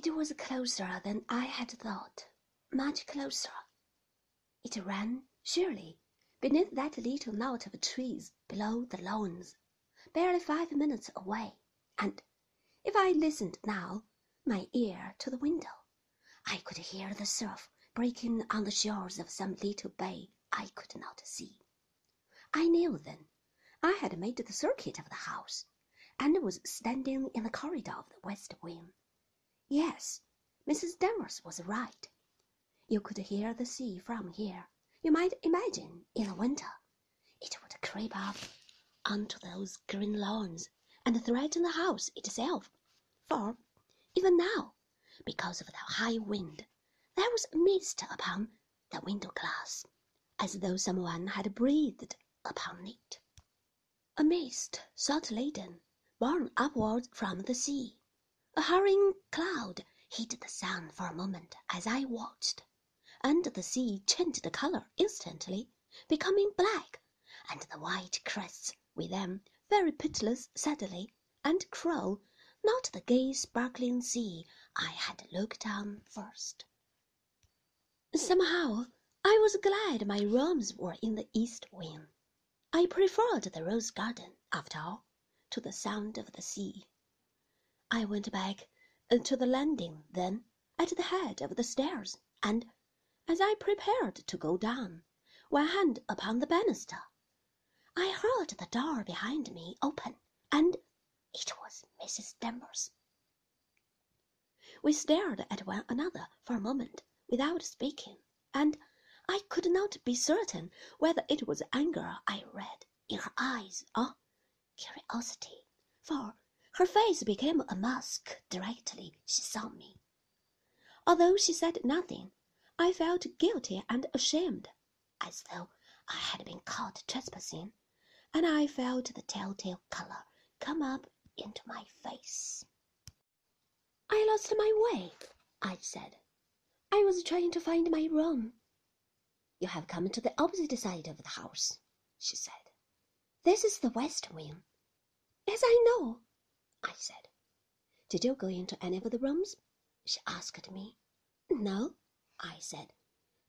It was closer than I had thought, much closer. It ran, surely, beneath that little knot of trees below the lawns, barely five minutes away, and if I listened now, my ear to the window, I could hear the surf breaking on the shores of some little bay I could not see. I knew then I had made the circuit of the house, and was standing in the corridor of the west wing. Yes, Mrs. Danvers was right. You could hear the sea from here. You might imagine in the winter it would creep up onto those green lawns and threaten the house itself. For even now, because of the high wind, there was a mist upon the window glass, as though someone had breathed upon it. A mist, salt laden, borne upward from the sea. A hurrying cloud hid the sun for a moment as I watched, and the sea changed colour instantly, becoming black, and the white crests with them very pitiless suddenly, and cruel, not the gay sparkling sea I had looked on first. Somehow I was glad my rooms were in the east wing. I preferred the rose garden, after all, to the sound of the sea. I went back uh, to the landing then, at the head of the stairs, and, as I prepared to go down, one hand upon the banister, I heard the door behind me open, and it was Mrs. Danvers. We stared at one another for a moment without speaking, and I could not be certain whether it was anger I read in her eyes or curiosity, for her face became a mask directly she saw me. Although she said nothing, I felt guilty and ashamed, as though I had been caught trespassing, and I felt the telltale color come up into my face. I lost my way, I said. I was trying to find my room. You have come to the opposite side of the house, she said. This is the west wing. Yes, I know, I said. Did you go into any of the rooms? She asked me. No, I said.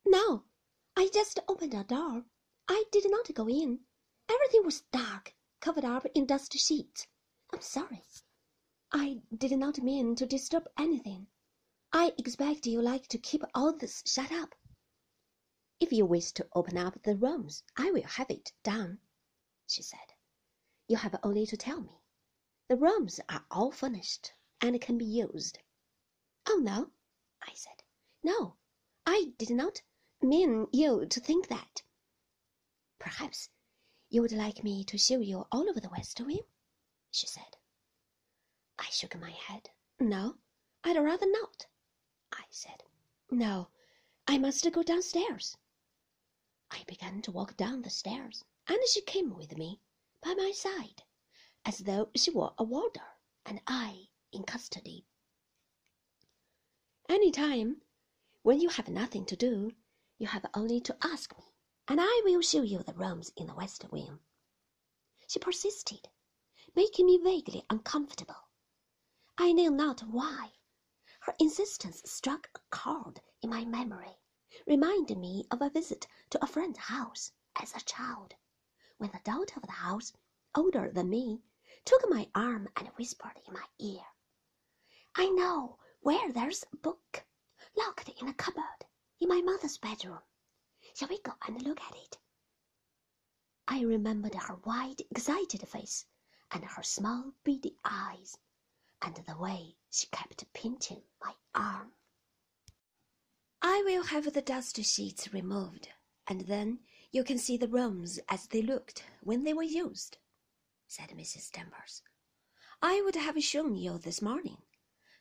No, I just opened a door. I did not go in. Everything was dark, covered up in dust sheets. I'm sorry. I did not mean to disturb anything. I expect you like to keep all this shut up. If you wish to open up the rooms, I will have it done, she said. You have only to tell me. The rooms are all furnished and can be used. Oh, no, I said. No, I did not mean you to think that. Perhaps you would like me to show you all over the West Wing, she said. I shook my head. No, I'd rather not, I said. No, I must go downstairs. I began to walk down the stairs, and she came with me, by my side, as though she were a warder, and I in custody. Any time, when you have nothing to do, you have only to ask me, and I will show you the rooms in the west wing. She persisted, making me vaguely uncomfortable. I knew not why. Her insistence struck a chord in my memory reminding me of a visit to a friend's house as a child, when the daughter of the house, older than me, took my arm and whispered in my ear, I know where there's a book locked in a cupboard in my mother's bedroom. Shall we go and look at it? I remembered her wide, excited face and her small, beady eyes, and the way she kept pinching my arm. I will have the dust sheets removed, and then you can see the rooms as they looked when they were used, said Mrs. Danvers. I would have shown you this morning,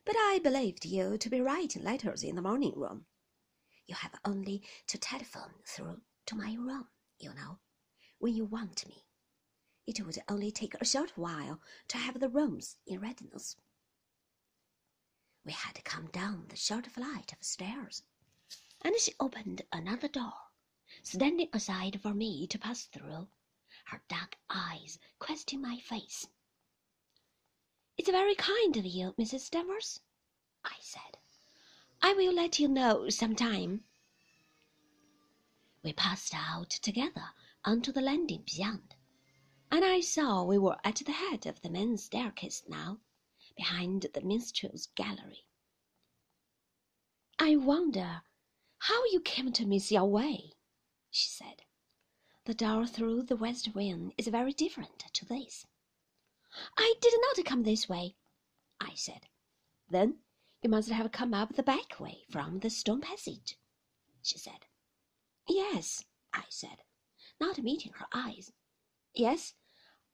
but I believed you to be writing letters in the morning room. You have only to telephone through to my room, you know, when you want me. It would only take a short while to have the rooms in readiness. We had come down the short flight of stairs and she opened another door, standing aside for me to pass through, her dark eyes questing my face. It's very kind of you, Mrs. Danvers, I said. I will let you know some time. We passed out together onto the landing beyond, and I saw we were at the head of the main staircase now, behind the minstrel's gallery. I wonder how you came to miss your way, she said. The door through the west wing is very different to this. I did not come this way, I said. Then you must have come up the back way from the stone passage, she said. Yes, I said, not meeting her eyes. Yes,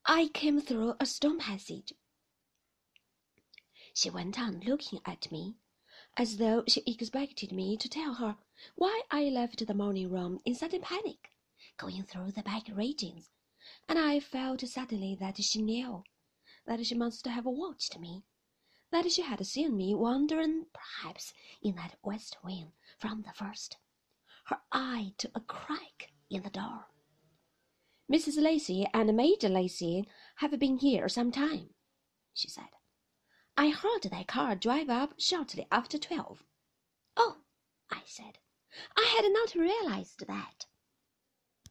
I came through a stone passage. She went on looking at me as though she expected me to tell her why I left the morning room in sudden panic, going through the back regions, and I felt suddenly that she knew, that she must have watched me that she had seen me wandering perhaps in that west wing from the first, her eye to a crack in the door. Mrs. Lacy and Major Lacy have been here some time, she said. I heard their car drive up shortly after twelve. Oh, I said, I had not realized that.